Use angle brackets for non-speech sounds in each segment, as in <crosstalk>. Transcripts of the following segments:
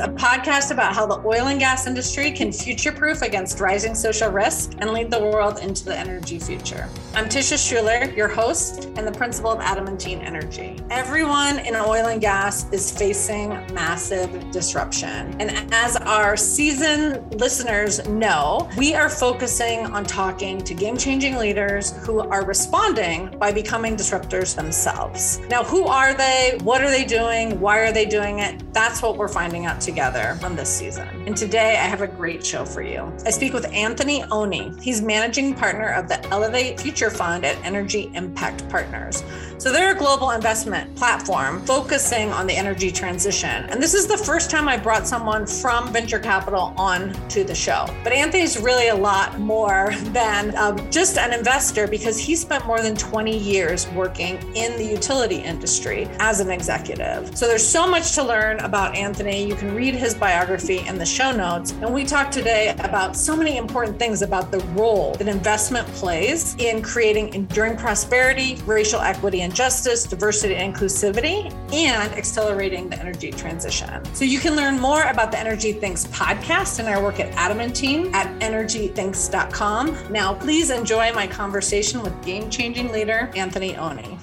A podcast about how the oil and gas industry can future proof against rising social risk and lead the world into the energy future. I'm Tisha Schuller, your host and the principal of Adamantine Energy. Everyone in oil and gas is facing massive disruption. And as our seasoned listeners know, we are focusing on talking to game changing leaders who are responding by becoming disruptors themselves. Now, who are they? What are they doing? Why are they doing it? That's what we're finding out together on this season. And today I have a great show for you. I speak with Anthony Oni. He's managing partner of the Elevate Future Fund at Energy Impact Partners. So they're a global investment platform focusing on the energy transition. And this is the first time I brought someone from venture capital on to the show. But Anthony's really a lot more <laughs> than um, just an investor because he spent more than 20 years working in the utility industry as an executive. So there's so much to learn about Anthony. You can read his biography in the show notes. And we talked today about so many important things about the role that investment plays in creating enduring prosperity, racial equity and justice, diversity and inclusivity, and accelerating the energy transition. So you can learn more about the Energy Thinks podcast and our work at Adamantine at energythinks.com. Now, please enjoy my conversation with game changing leader Anthony Oni.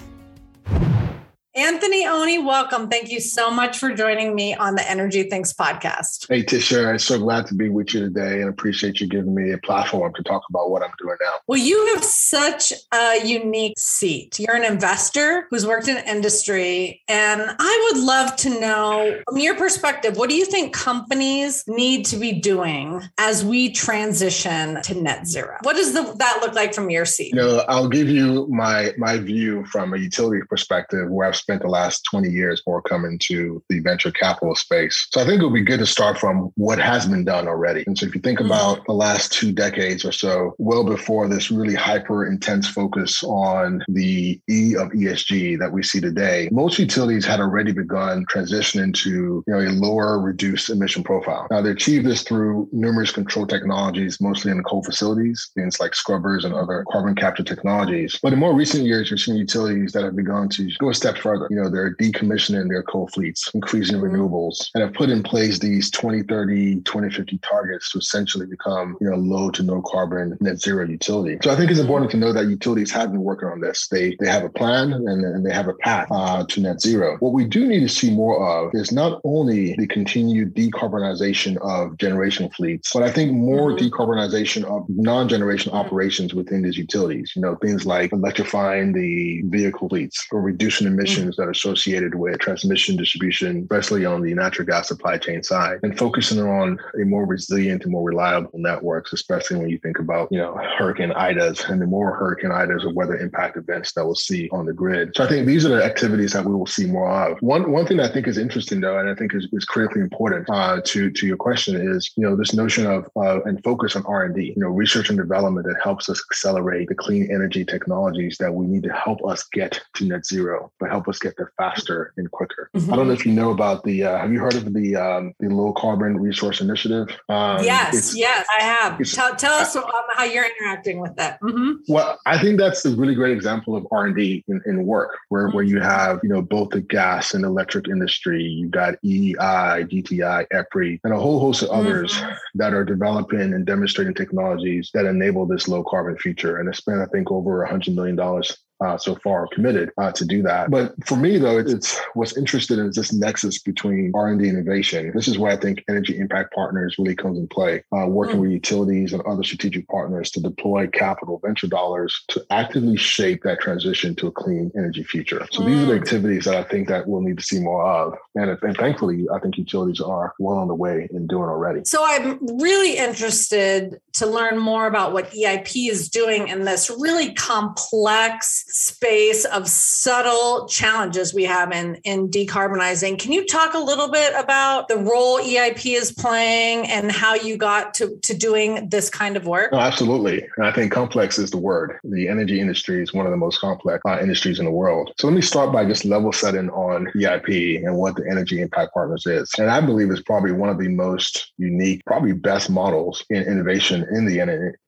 Anthony Oni, welcome. Thank you so much for joining me on the Energy Thinks podcast. Hey, Tisha, I'm so glad to be with you today and appreciate you giving me a platform to talk about what I'm doing now. Well, you have such a unique seat. You're an investor who's worked in industry, and I would love to know from your perspective, what do you think companies need to be doing as we transition to net zero? What does the, that look like from your seat? You know, I'll give you my my view from a utility perspective where I've spent the last 20 years before coming to the venture capital space. So I think it would be good to start from what has been done already. And so if you think mm-hmm. about the last two decades or so, well before this really hyper intense focus on the E of ESG that we see today, most utilities had already begun transitioning to you know, a lower reduced emission profile. Now they achieved this through numerous control technologies, mostly in coal facilities, things like scrubbers and other carbon capture technologies. But in more recent years, you're seeing utilities that have begun to go a step further further. You know, they're decommissioning their coal fleets, increasing mm-hmm. renewables, and have put in place these 2030, 2050 targets to essentially become, you know, low to no carbon net zero utility. So I think it's important to know that utilities have been working on this. They they have a plan and, and they have a path uh, to net zero. What we do need to see more of is not only the continued decarbonization of generation fleets, but I think more mm-hmm. decarbonization of non-generation mm-hmm. operations within these utilities. You know, things like electrifying the vehicle fleets or reducing emissions that are associated with transmission distribution, especially on the natural gas supply chain side, and focusing on a more resilient and more reliable networks, especially when you think about, you know, Hurricane Ida's and the more Hurricane Ida's or weather impact events that we'll see on the grid. So I think these are the activities that we will see more of. One one thing I think is interesting though, and I think is, is critically important uh, to to your question is, you know, this notion of uh, and focus on R and D, you know, research and development that helps us accelerate the clean energy technologies that we need to help us get to net zero, but help us get there faster and quicker. Mm-hmm. I don't know if you know about the. Uh, have you heard of the um, the low carbon resource initiative? Um, yes, yes, I have. Tell, tell us um, how you're interacting with that. Mm-hmm. Well, I think that's a really great example of R and D in, in, work, where mm-hmm. where you have you know both the gas and electric industry. You've got EEI, GTI, EPRI, and a whole host of others mm-hmm. that are developing and demonstrating technologies that enable this low carbon future. And it's spent, I think, over a hundred million dollars uh, so far committed uh, to do that. But for me, though, it's what's interested in this nexus between R and D innovation. This is where I think Energy Impact Partners really comes in play, uh, working mm. with utilities and other strategic partners to deploy capital venture dollars to actively shape that transition to a clean energy future. So mm. these are the mm. activities that I think that we'll need to see more of, and, and thankfully, I think utilities are well on the way in doing already. So I'm really interested to learn more about what EIP is doing in this really complex space of subtle challenges we have in, in decarbonizing. Can you talk a little bit about the role EIP is playing and how you got to, to doing this kind of work? Oh, absolutely. And I think complex is the word. The energy industry is one of the most complex uh, industries in the world. So let me start by just level setting on EIP and what the Energy Impact Partners is. And I believe it's probably one of the most unique, probably best models in innovation in the,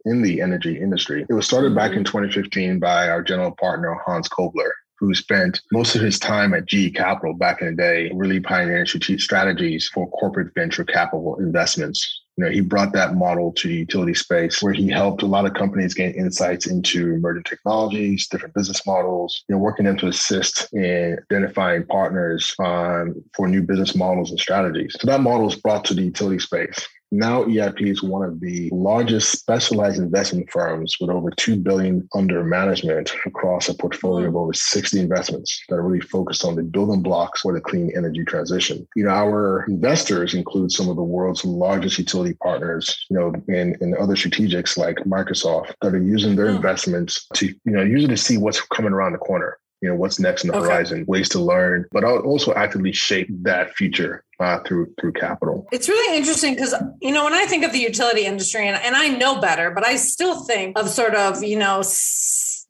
in the energy industry. It was started back in 2015 by our general partner partner, Hans Kobler who spent most of his time at GE Capital back in the day, really pioneering strategies for corporate venture capital investments. You know, he brought that model to the utility space where he helped a lot of companies gain insights into emerging technologies, different business models, you know, working them to assist in identifying partners um, for new business models and strategies. So that model is brought to the utility space. Now EIP is one of the largest specialized investment firms with over 2 billion under management across a portfolio of hmm. over 60 investments that are really focused on the building blocks for the clean energy transition. You know, our investors include some of the world's largest utility partners, you know, and, and other strategics like Microsoft that are using their hmm. investments to, you know, usually to see what's coming around the corner you know what's next in the okay. horizon ways to learn but i'll also actively shape that future uh, through through capital it's really interesting because you know when i think of the utility industry and, and i know better but i still think of sort of you know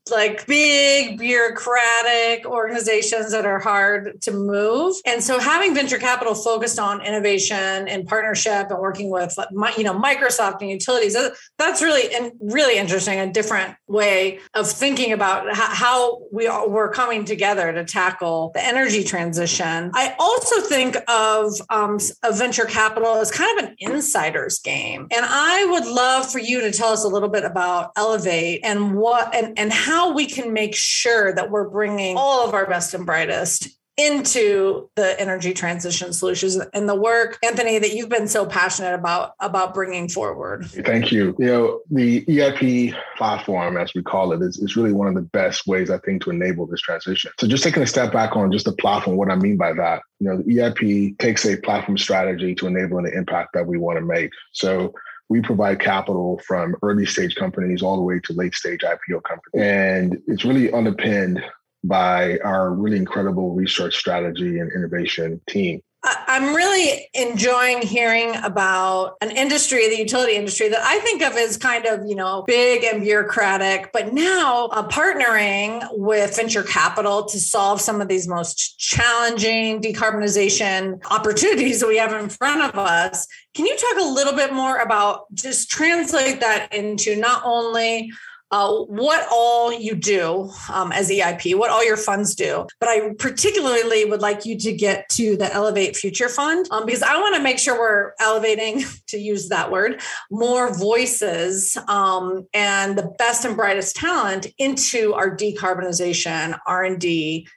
like big bureaucratic organizations that are hard to move. And so having venture capital focused on innovation and partnership and working with you know Microsoft and utilities that's really and really interesting a different way of thinking about how we are we're coming together to tackle the energy transition. I also think of um, of venture capital as kind of an insider's game. And I would love for you to tell us a little bit about Elevate and what and and how how we can make sure that we're bringing all of our best and brightest into the energy transition solutions and the work anthony that you've been so passionate about about bringing forward. Thank you. You know the eip platform as we call it is, is really one of the best ways i think to enable this transition. So just taking a step back on just the platform what i mean by that you know the eip takes a platform strategy to enable the impact that we want to make. So we provide capital from early stage companies all the way to late stage IPO companies. And it's really underpinned by our really incredible research strategy and innovation team. I'm really enjoying hearing about an industry, the utility industry, that I think of as kind of, you know, big and bureaucratic, but now uh, partnering with venture capital to solve some of these most challenging decarbonization opportunities that we have in front of us. Can you talk a little bit more about just translate that into not only uh, what all you do um, as EIP, what all your funds do. But I particularly would like you to get to the Elevate Future Fund um, because I want to make sure we're elevating, <laughs> to use that word, more voices um, and the best and brightest talent into our decarbonization, R and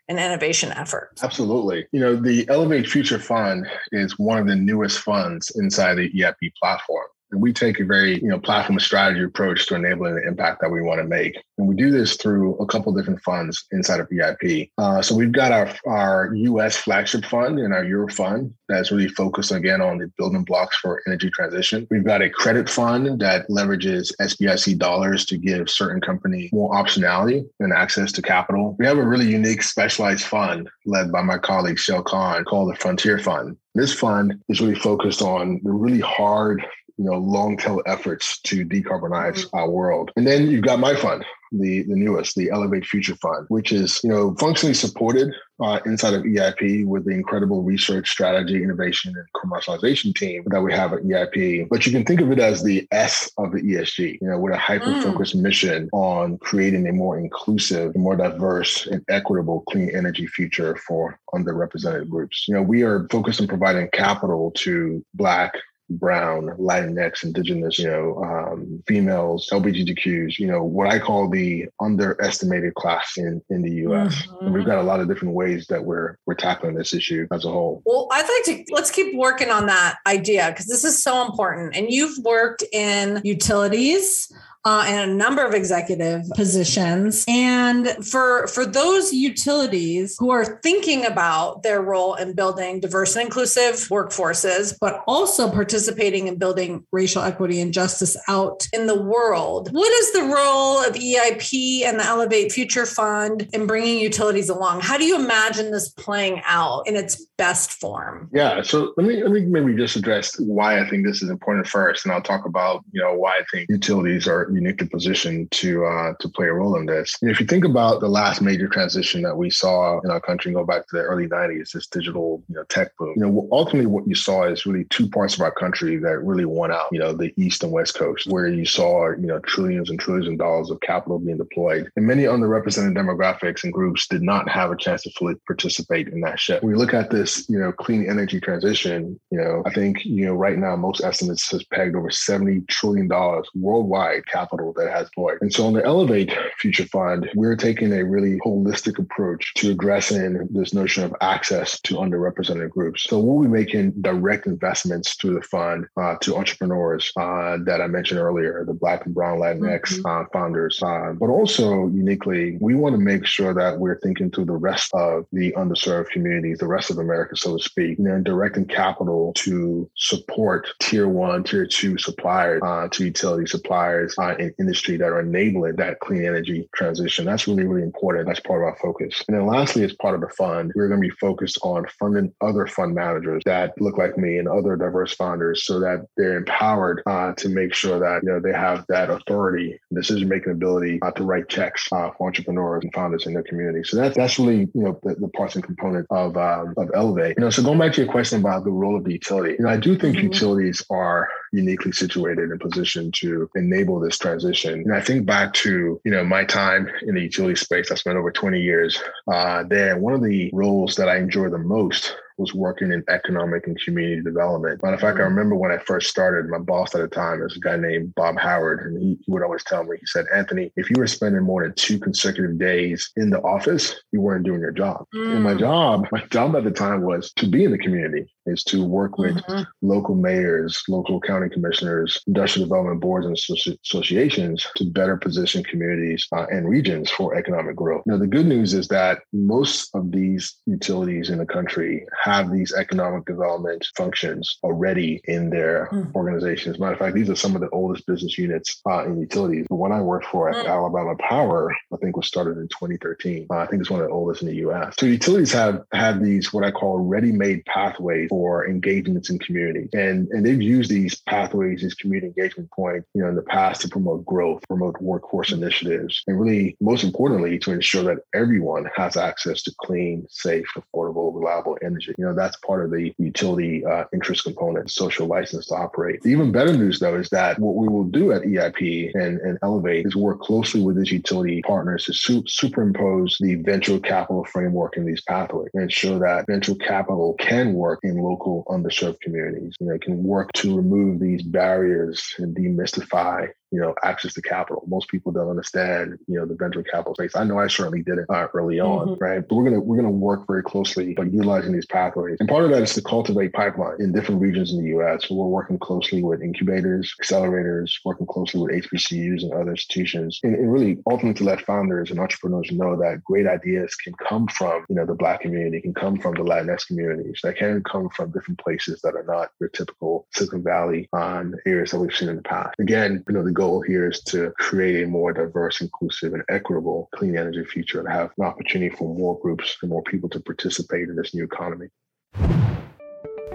innovation efforts. Absolutely. You know, the Elevate Future Fund is one of the newest funds inside the EIP platform. We take a very, you know, platform strategy approach to enabling the impact that we want to make. And we do this through a couple different funds inside of EIP. Uh, so we've got our, our US flagship fund and our Euro fund that's really focused again on the building blocks for energy transition. We've got a credit fund that leverages SBIC dollars to give certain companies more optionality and access to capital. We have a really unique specialized fund led by my colleague Shayle Kann called the Frontier Fund. This fund is really focused on the really hard you know long tail efforts to decarbonize mm-hmm. our world. And then you've got my fund, the the newest, the Elevate Future Fund, which is you know functionally supported uh, inside of EIP with the incredible research, strategy, innovation, and commercialization team that we have at EIP. But you can think of it as the S of the ESG, you know, with a hyper focused mm. mission on creating a more inclusive, more diverse, and equitable clean energy future for underrepresented groups. You know, we are focused on providing capital to Black, brown, Latinx, indigenous, you know, um, females, LGBTQs, you know, what I call the underestimated class in, in the US. Mm-hmm. And we've got a lot of different ways that we're we're tackling this issue as a whole. Well, I'd like to let's keep working on that idea because this is so important. And you've worked in utilities uh, and a number of executive positions. And for for those utilities who are thinking about their role in building diverse and inclusive workforces, but also participating in building racial equity and justice out in the world, what is the role of EIP and the Elevate Future Fund in bringing utilities along? How do you imagine this playing out in its best form? Yeah, so let me let me maybe just address why I think this is important first, and I'll talk about you know why I think utilities are uniquely positioned to uh, to play a role in this. And if you think about the last major transition that we saw in our country, go back to the early '90s, this digital you know tech boom. You know, ultimately what you saw is really two parts of our country that really won out. You know, the East and West Coast, where you saw you know trillions and trillions of dollars of capital being deployed, and many underrepresented demographics and groups did not have a chance to fully participate in that shift. When we look at this, you know, clean energy transition, you know, I think you know right now most estimates has pegged over seventy trillion dollars worldwide capital that has deployed. And so on the Elevate Future Fund, we're taking a really holistic approach to addressing this notion of access to underrepresented groups. So we'll be making direct investments through the fund uh, to entrepreneurs uh, that I mentioned earlier, the Black and Brown Latinx mm-hmm. uh, founders. Uh, but also uniquely, we want to make sure that we're thinking through the rest of the underserved communities, the rest of America, so to speak, and directing capital to support tier one, tier two suppliers, uh, to utility suppliers uh, in industry that are enabling that clean energy transition. That's really, really important. That's part of our focus. And then lastly, as part of the fund, we're going to be focused on funding other fund managers that look like me and other diverse founders so that they're empowered uh, to make sure that you know they have that authority, decision making ability uh, to write checks uh, for entrepreneurs and founders in their community. So that's that's really you know the, the parts and component of um, of Elevate. You know, so going back to your question about the role of the utility, you know, I do think mm-hmm. utilities are uniquely situated and positioned to enable this transition. And I think back to you know my time in the utility space. I spent over 20 years uh, there. One of the roles that I enjoy the most was working in economic and community development. Matter of fact, I mm-hmm. remember when I first started, my boss at the time was a guy named Bob Howard, and he, he would always tell me, he said, Anthony, if you were spending more than two consecutive days in the office, you weren't doing your job. Mm. And my mm. job, my job at the time was to be in the community, is to work with mm-hmm. local mayors, local county commissioners, industrial development boards, and associations to better position communities uh, and regions for economic growth. Now, the good news is that most of these utilities in the country have these economic development functions already in their mm. organizations. Matter of fact, these are some of the oldest business units uh, in utilities. The one I worked for at mm. Alabama Power, I think was started in 2013. Uh, I think it's one of the oldest in the US. So utilities have had these, what I call ready-made pathways for engagements in community. And, and they've used these pathways, these community engagement points, you know, in the past to promote growth, promote workforce initiatives, and really, most importantly, to ensure that everyone has access to clean, safe, affordable, reliable energy. You know, that's part of the utility uh, interest component, social license to operate. The even better news, though, is that what we will do at EIP and, and Elevate is work closely with these utility partners to su- superimpose the venture capital framework in these pathways and ensure that venture capital can work in local underserved communities. You know, can work to remove these barriers and demystify you know, access to capital. Most people don't understand, you know, the venture capital space. I know I certainly did it uh, early on, mm-hmm. right? But we're gonna we're gonna work very closely by utilizing these pathways. And part of that is to cultivate pipeline in different regions in the U.S. So we're working closely with incubators, accelerators, working closely with HBCUs and other institutions, and, and really ultimately to let founders and entrepreneurs know that great ideas can come from, you know, the Black community, can come from the Latinx communities, that can come from different places that are not your typical Silicon Valley on areas that we've seen in the past. Again, you know, the goal goal here is to create a more diverse, inclusive, and equitable clean energy future and have an opportunity for more groups and more people to participate in this new economy.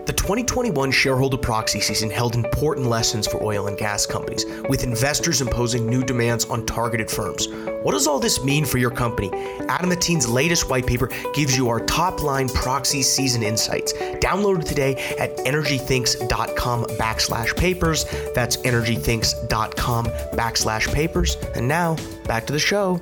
The 2021 shareholder proxy season held important lessons for oil and gas companies, with investors imposing new demands on targeted firms. What does all this mean for your company? Adamantine's latest white paper gives you our top line proxy season insights. Download it today at energythinks.com backslash papers. That's energythinks.com backslash papers. And now, back to the show.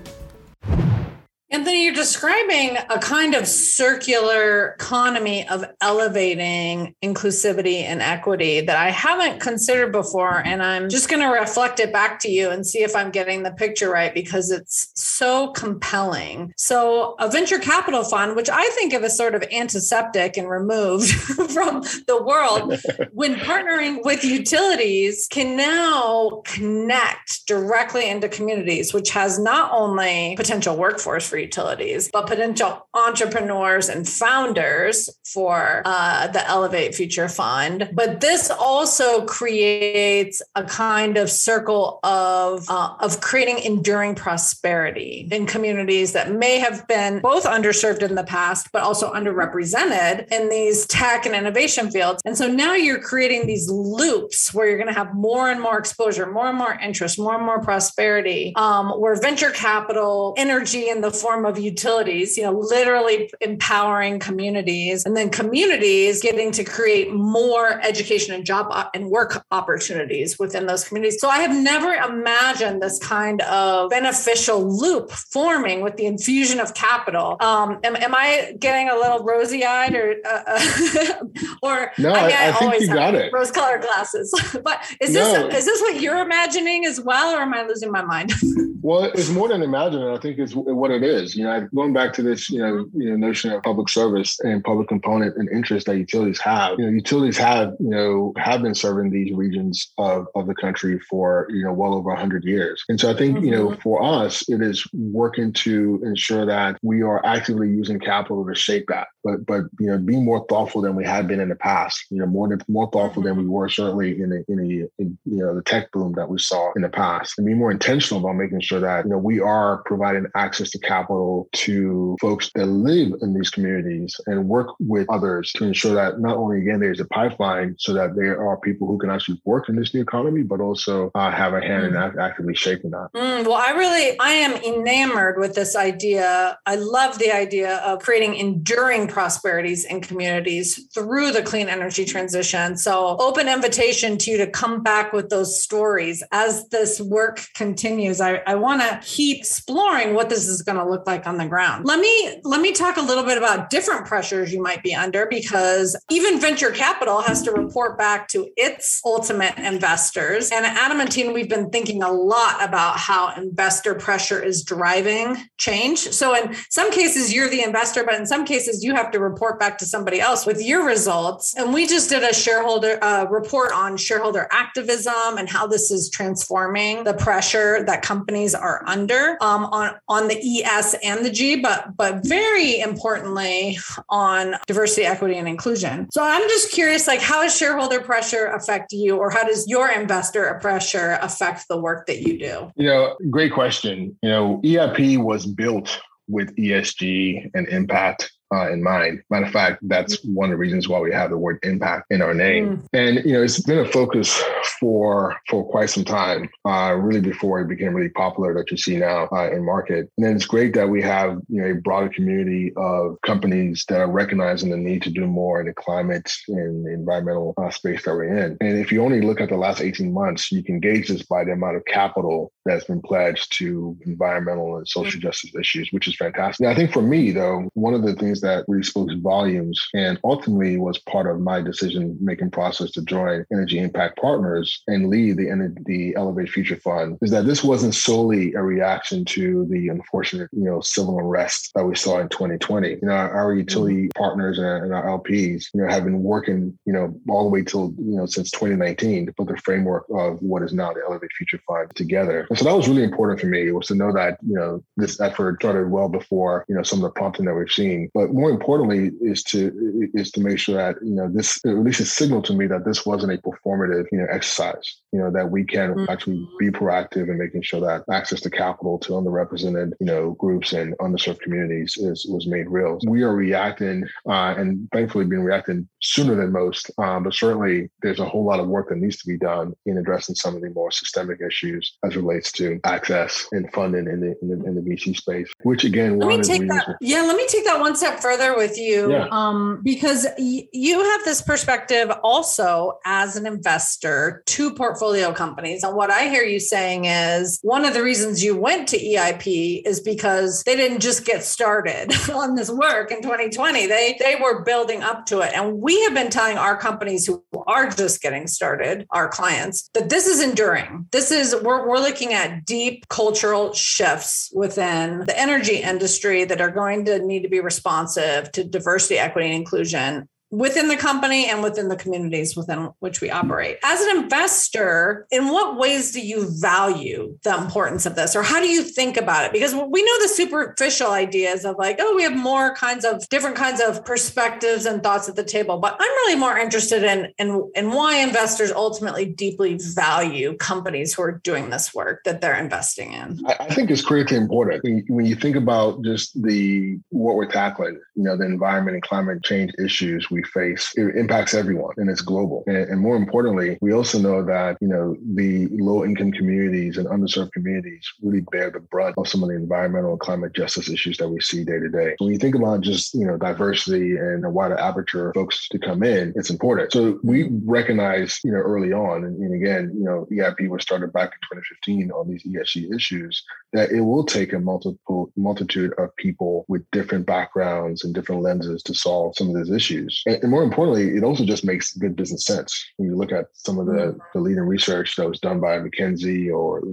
Anthony, you're describing a kind of circular economy of elevating inclusivity and equity that I haven't considered before. And I'm just going to reflect it back to you and see if I'm getting the picture right because it's so compelling. So, a venture capital fund, which I think of as sort of antiseptic and removed <laughs> from the world, <laughs> when partnering with utilities, can now connect directly into communities, which has not only potential workforce for utilities, but potential entrepreneurs and founders for uh, the Elevate Future Fund. But this also creates a kind of circle of, uh, of creating enduring prosperity in communities that may have been both underserved in the past, but also underrepresented in these tech and innovation fields. And so now you're creating these loops where you're going to have more and more exposure, more and more interest, more and more prosperity, um, where venture capital, energy in the form of utilities, you know, literally empowering communities, and then communities getting to create more education and job and work opportunities within those communities. So I have never imagined this kind of beneficial loop forming with the infusion of capital. Um, am, am I getting a little rosy eyed or, uh, uh <laughs> or no, I, mean, I, I think you got it. Rose colored glasses, <laughs> but is no. this, is this what you're imagining as well, or am I losing my mind? <laughs> well, it's more than imagining. I think it's what it is. You know, going back to this, you know, you know, notion of public service and public component and interest that utilities have. You know, utilities have, you know, have been serving these regions of, of the country for, you know, well over 100 years. And so I think, mm-hmm. you know, mm-hmm. for us, it is working to ensure that we are actively using capital to shape that, but, but, you know, be more thoughtful than we had been in the past, you know, more, than, more thoughtful mm-hmm. than we mm-hmm. were certainly in the, in the, in, you know, the tech boom that we saw in the past and be more intentional about making sure that, you know, we are providing access to capital to folks that live in these communities and work with others to ensure that not only again there's a pipeline so that there are people who can actually work in this new economy, but also uh, have a hand mm. in act- actively shaping that. Mm, well, I really I am enamored with this idea. I love the idea of creating enduring prosperities in communities through the clean energy transition. So, open invitation to you to come back with those stories as this work continues. I, I want to keep exploring what this is going to look like on the ground. Let me let me talk a little bit about different pressures you might be under because even venture capital has to report back to its ultimate investors. And at Adamantine, we've been thinking a lot about how investor pressure is driving change. So in some cases, you're the investor, but in some cases, you have to report back to somebody else with your results. And we just did a shareholder uh, report on shareholder activism and how this is transforming the pressure that companies are under um, on on the ES and the G, but but very importantly on diversity, equity, and inclusion. So I'm just curious, like, how does shareholder pressure affect you, or how does your investor pressure affect the work that you do? You know, great question. You know, EIP was built with ESG and impact uh, in mind. Matter of fact, that's mm. one of the reasons why we have the word impact in our name. Mm. And you know, it's been a focus for for quite some time, uh, really before it became really popular that you see now uh, in market. And then it's great that we have you know a broader community of companies that are recognizing the need to do more in the climate and the environmental uh, space that we're in. And if you only look at the last 18 months, you can gauge this by the amount of capital that's been pledged to environmental and social mm. justice issues, which is fantastic. I think for me though, one of the things things that really spoke volumes and ultimately was part of my decision making process to join Energy Impact Partners and lead the, the Elevate Future Fund is that this wasn't solely a reaction to the unfortunate, you know, civil unrest that we saw in 2020. You know, our utility mm-hmm. partners and, and our LPs, you know, have been working, you know, all the way till, you know, since 2019 to put the framework of what is now the Elevate Future Fund together. And so that was really important for me was to know that, you know, this effort started well before, you know, some of the prompting that we've seen. But but more importantly is to is to make sure that you know this at least a signal to me that this wasn't a performative you know exercise you know that we can mm-hmm. actually be proactive in making sure that access to capital to underrepresented you know groups and underserved communities is was made real we are reacting uh, and thankfully being reacting sooner than most um, but certainly there's a whole lot of work that needs to be done in addressing some of the more systemic issues as relates to access and funding in the in the, in the VC space which again let me take that, yeah let me take that one step further with you yeah. um, because y- you have this perspective also as an investor to portfolio companies. And what I hear you saying is one of the reasons you went to EIP is because they didn't just get started <laughs> on this work in 2020. They they were building up to it. And we have been telling our companies who are just getting started, our clients, that this is enduring. This is we're we're looking at deep cultural shifts within the energy industry that are going to need to be responsive responsive to diversity, equity, and inclusion within the company and within the communities within which we operate. As an investor, in what ways do you value the importance of this or how do you think about it? Because we know the superficial ideas of like, oh, we have more kinds of different kinds of perspectives and thoughts at the table, but I'm really more interested in in, in why investors ultimately deeply value companies who are doing this work that they're investing in. I think it's critically important when you think about just the what we're tackling, you know, the environment and climate change issues we face, it impacts everyone and it's global. And, and more importantly, we also know that, you know, the low income communities and underserved communities really bear the brunt of some of the environmental and climate justice issues that we see day to day. When you think about just, you know, diversity and a wider aperture of folks to come in, it's important. So we recognize, you know, early on, and, and again, you know, EIP was started back in 2015 on these ESG issues, that it will take a multiple multitude of people with different backgrounds and different lenses to solve some of these issues. And, more importantly, it also just makes good business sense when you look at some of the, mm-hmm. the leading research that was done by McKinsey or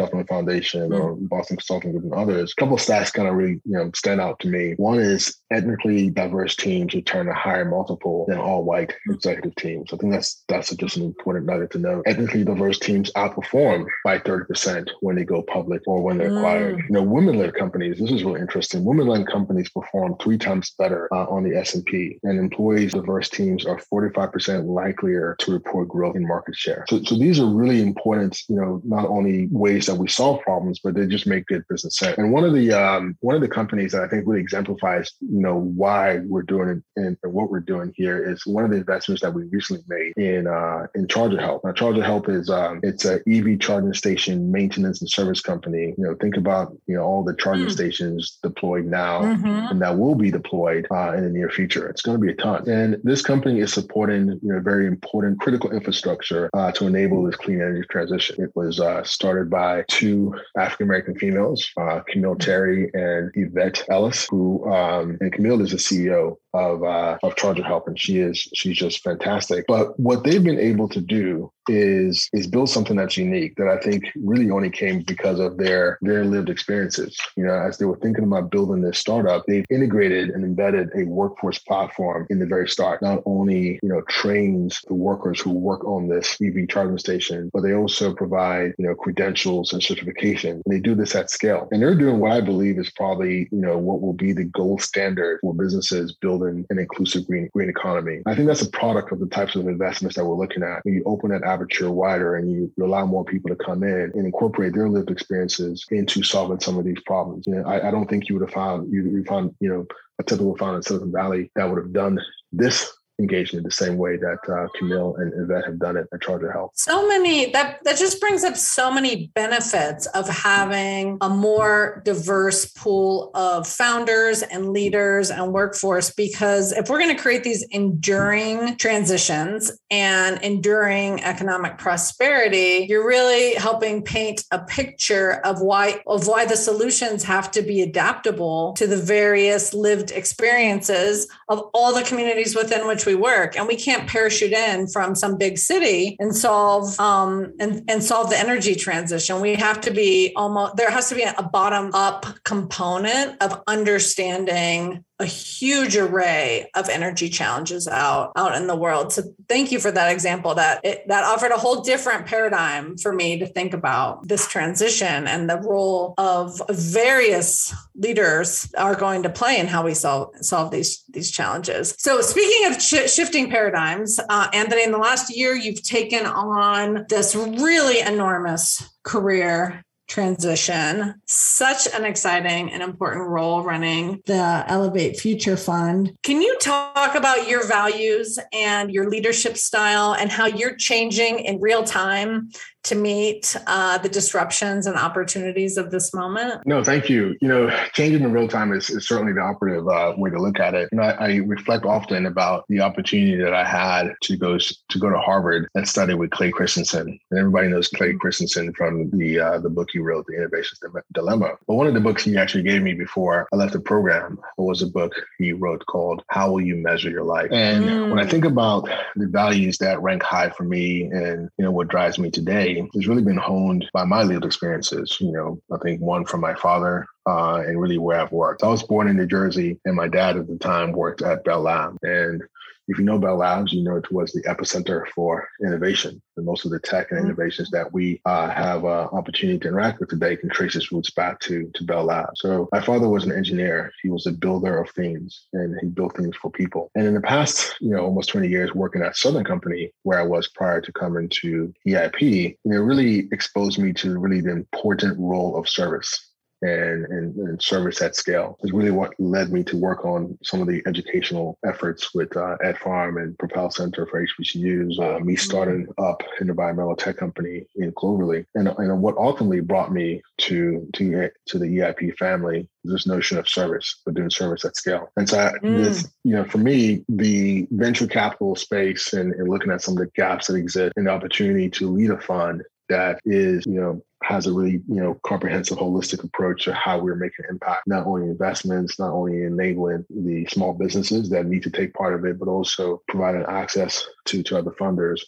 Kauffman Foundation or mm. Boston Consulting Group and others. A couple of stats kind of really you know stand out to me. One is ethnically diverse teams return a higher multiple than all white executive teams. I think that's that's just an important nugget to know. Ethnically diverse teams outperform by 30% when they go public or when they're mm. acquired. You know, women-led companies, this is really interesting. Women-led companies perform three times better uh, on the S&P and employees diverse teams are 45% likelier to report growth in market share. So, so these are really important, you know, not only ways that we solve problems, but they just make good business sense. And one of the um, one of the companies that I think really exemplifies, you know, why we're doing it and, and what we're doing here is one of the investments that we recently made in uh, in ChargerHelp. Now, ChargerHelp is um, it's a EV charging station maintenance and service company. You know, think about you know all the charging mm. stations deployed now mm-hmm. and that will be deployed uh, in the near future. It's going to be a ton. And this company is supporting you know very important critical infrastructure uh, to enable this clean energy transition. It was uh, started by by two African American females, uh, Kameale Terry and Evette Ellis, who um, and Kameale is the CEO of uh, of ChargerHelp, and she is she's just fantastic. But what they've been able to do is is build something that's unique that I think really only came because of their their lived experiences. You know, as they were thinking about building this startup, they've integrated and embedded a workforce platform in the very start. Not only you know trains the workers who work on this EV charging station, but they also provide you know credentials and certification. And they do this at scale, and they're doing what I believe is probably you know what will be the gold standard for businesses building an inclusive green green economy. I think that's a product of the types of investments that we're looking at. When you open that aperture wider and you, you allow more people to come in and incorporate their lived experiences into solving some of these problems. You know, I, I don't think you would have found you, you found you know a typical founder in Silicon Valley that would have done this engaged in the same way that uh, Kameale and Evette have done it at ChargerHelp. So many that that just brings up so many benefits of having a more diverse pool of founders and leaders and workforce. Because if we're going to create these enduring transitions and enduring economic prosperity, you're really helping paint a picture of why of why the solutions have to be adaptable to the various lived experiences of all the communities within which we work and we can't parachute in from some big city and solve um, and, and solve the energy transition. We have to be almost there has to be a bottom up component of understanding a huge array of energy challenges out out in the world. So thank you for that example. That it, that offered a whole different paradigm for me to think about this transition and the role of various leaders are going to play in how we solve solve these these challenges. So speaking of sh- shifting paradigms, uh, Anthony, in the last year you've taken on this really enormous career transition. Such an exciting and important role running the Elevate Future Fund. Can you talk about your values and your leadership style and how you're changing in real time to meet uh, the disruptions and opportunities of this moment? No, thank you. You know, changing in real time is, is certainly the operative uh, way to look at it. You know, I, I, reflect often about the opportunity that I had to go to go to Harvard and study with Clay Christensen. And everybody knows Clay Christensen from the uh, the book he wrote, The Innovation Dilemma. But one of the books he actually gave me before I left the program was a book he wrote called How Will You Measure Your Life? And mm. when I think about the values that rank high for me and you know what drives me today has really been honed by my lived experiences. You know, I think one from my father uh, and really where I've worked. I was born in New Jersey, and my dad at the time worked at Bell Lab. And if you know Bell Labs, you know it was the epicenter for innovation. And most of the tech and mm-hmm. innovations that we uh, have uh, opportunity to interact with today can trace its roots back to, to Bell Labs. So my father was an engineer. He was a builder of things and he built things for people. And in the past, you know, almost 20 years working at Southern Company, where I was prior to coming to EIP, you know, really exposed me to really the important role of service and, and, and, service at scale is really what led me to work on some of the educational efforts with uh, Ed Farm and Propel Center for HBCUs, uh, me starting up an environmental tech company in Cloverly, And, and what ultimately brought me to, to, to the EIP family is this notion of service, but doing service at scale. And so mm. this, you know, for me, the venture capital space and, and looking at some of the gaps that exist and the opportunity to lead a fund that is, you know, has a really, you know, comprehensive, holistic approach to how we're making impact, not only investments, not only enabling the small businesses that need to take part of it, but also providing access to, to other funders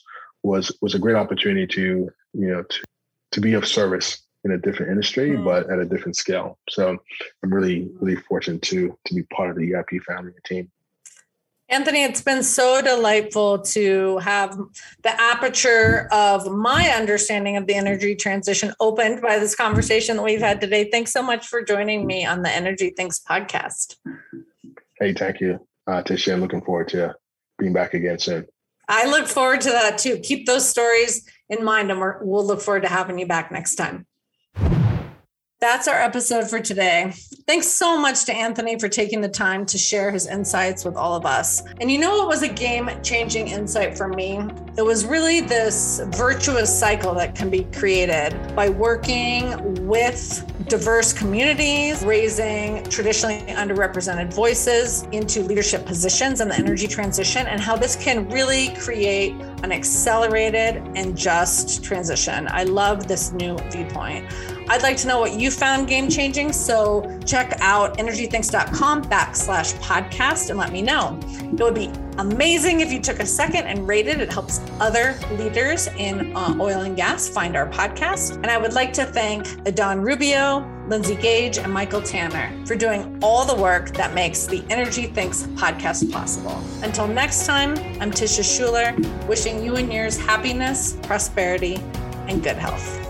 was was a great opportunity to, you know, to to be of service in a different industry, mm-hmm. but at a different scale. So I'm really, really fortunate to to be part of the EIP family and team. Anthony, it's been so delightful to have the aperture of my understanding of the energy transition opened by this conversation that we've had today. Thanks so much for joining me on the Energy Thinks podcast. Hey, thank you, uh, Tisha. I'm looking forward to being back again soon. I look forward to that too. Keep those stories in mind, and we'll look forward to having you back next time. That's our episode for today. Thanks so much to Anthony for taking the time to share his insights with all of us. And you know what was a game changing insight for me? It was really this virtuous cycle that can be created by working with diverse communities, raising traditionally underrepresented voices into leadership positions in the energy transition, and how this can really create an accelerated and just transition. I love this new viewpoint. I'd like to know what you found game changing. So check out energythinks.com backslash podcast and let me know. It would be amazing if you took a second and rated. It helps other leaders in uh, oil and gas find our podcast. And I would like to thank Don Rubio, Lindsay Gage, and Michael Tanner for doing all the work that makes the Energy Thinks podcast possible. Until next time, I'm Tisha Schuller, wishing you and yours happiness, prosperity, and good health.